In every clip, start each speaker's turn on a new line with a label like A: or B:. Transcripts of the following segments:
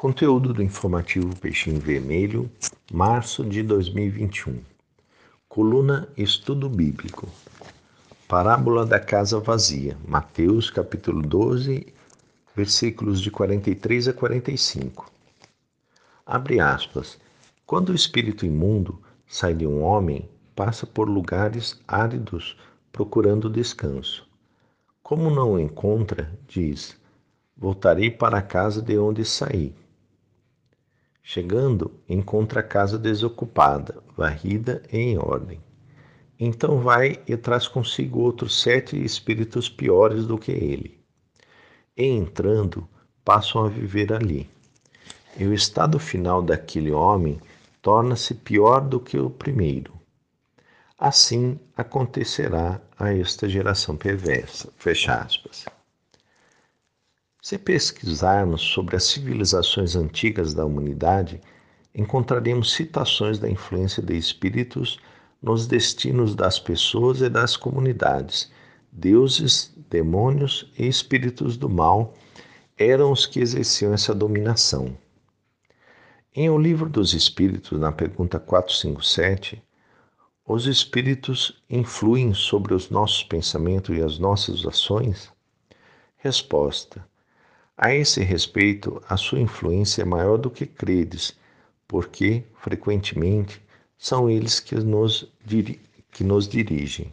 A: Conteúdo do informativo Peixinho Vermelho, março de 2021. Coluna Estudo Bíblico. Parábola da casa vazia. Mateus capítulo 12, versículos de 43 a 45. Abre aspas. Quando o espírito imundo sai de um homem, passa por lugares áridos procurando descanso. Como não o encontra, diz: Voltarei para a casa de onde saí. Chegando, encontra a casa desocupada, varrida e em ordem. Então vai e traz consigo outros sete espíritos piores do que ele. E entrando, passam a viver ali. E o estado final daquele homem torna-se pior do que o primeiro. Assim acontecerá a esta geração perversa. Fecha aspas. Se pesquisarmos sobre as civilizações antigas da humanidade, encontraremos citações da influência de espíritos nos destinos das pessoas e das comunidades. Deuses, demônios e espíritos do mal eram os que exerciam essa dominação. Em O Livro dos Espíritos, na pergunta 457, os espíritos influem sobre os nossos pensamentos e as nossas ações? Resposta: a esse respeito, a sua influência é maior do que credes, porque, frequentemente, são eles que nos, que nos dirigem.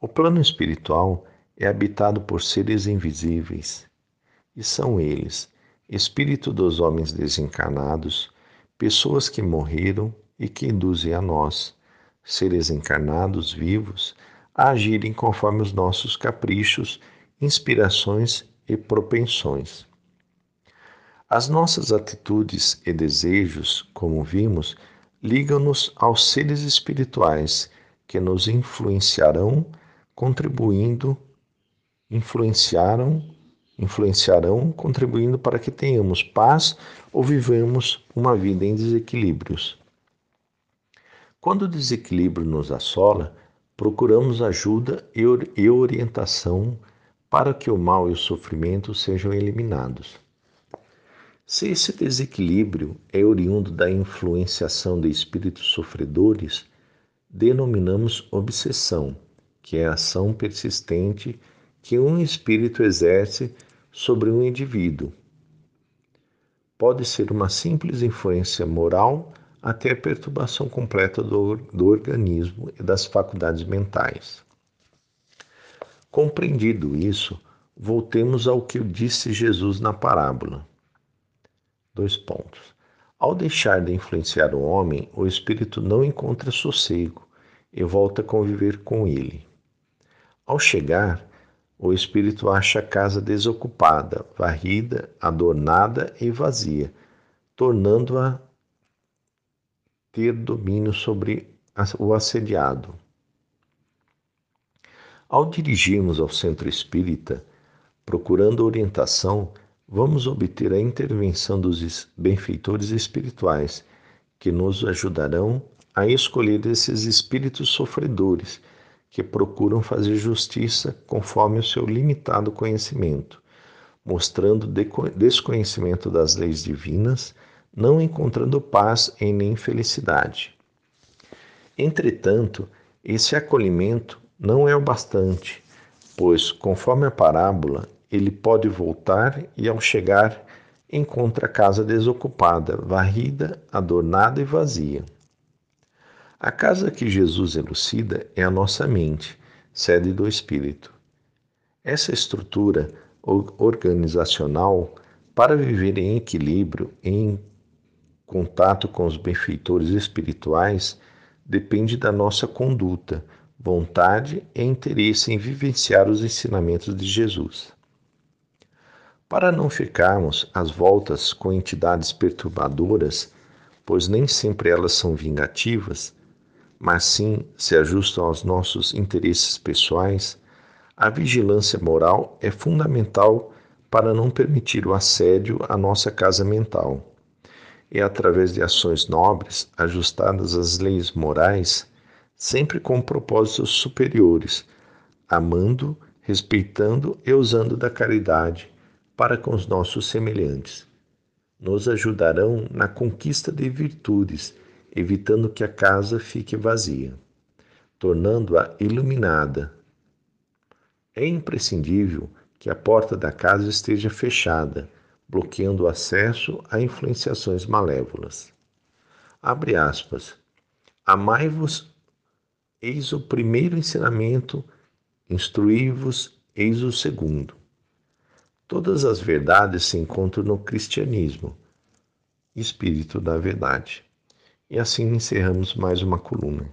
A: O plano espiritual é habitado por seres invisíveis, e são eles, espírito dos homens desencarnados, pessoas que morreram e que induzem a nós, seres encarnados vivos, a agirem conforme os nossos caprichos, inspirações e propensões. As nossas atitudes e desejos, como vimos, ligam-nos aos seres espirituais que nos influenciarão, contribuindo, influenciaram, influenciarão, contribuindo para que tenhamos paz ou vivemos uma vida em desequilíbrios. Quando o desequilíbrio nos assola, procuramos ajuda e orientação para que o mal e o sofrimento sejam eliminados. Se esse desequilíbrio é oriundo da influenciação de espíritos sofredores, denominamos obsessão, que é a ação persistente que um espírito exerce sobre um indivíduo. Pode ser uma simples influência moral até a perturbação completa do, do organismo e das faculdades mentais. Compreendido isso, voltemos ao que disse Jesus na parábola. Dois pontos. Ao deixar de influenciar o homem, o espírito não encontra sossego e volta a conviver com ele. Ao chegar, o espírito acha a casa desocupada, varrida, adornada e vazia, tornando-a ter domínio sobre o assediado. Ao dirigirmos ao centro espírita, procurando orientação, vamos obter a intervenção dos benfeitores espirituais, que nos ajudarão a escolher esses espíritos sofredores que procuram fazer justiça conforme o seu limitado conhecimento, mostrando desconhecimento das leis divinas, não encontrando paz em nem felicidade. Entretanto, esse acolhimento não é o bastante, pois, conforme a parábola, ele pode voltar e, ao chegar, encontra a casa desocupada, varrida, adornada e vazia. A casa que Jesus elucida é a nossa mente, sede do espírito. Essa estrutura organizacional, para viver em equilíbrio, em contato com os benfeitores espirituais, depende da nossa conduta vontade e interesse em vivenciar os ensinamentos de Jesus. Para não ficarmos às voltas com entidades perturbadoras, pois nem sempre elas são vingativas, mas sim se ajustam aos nossos interesses pessoais, a vigilância moral é fundamental para não permitir o assédio à nossa casa mental. E através de ações nobres, ajustadas às leis morais, sempre com propósitos superiores, amando, respeitando e usando da caridade para com os nossos semelhantes. nos ajudarão na conquista de virtudes, evitando que a casa fique vazia, tornando-a iluminada. É imprescindível que a porta da casa esteja fechada, bloqueando o acesso a influenciações malévolas. Abre aspas. Amai-vos, eis o primeiro ensinamento, instruí-vos, eis o segundo. Todas as verdades se encontram no cristianismo, espírito da verdade. E assim encerramos mais uma coluna.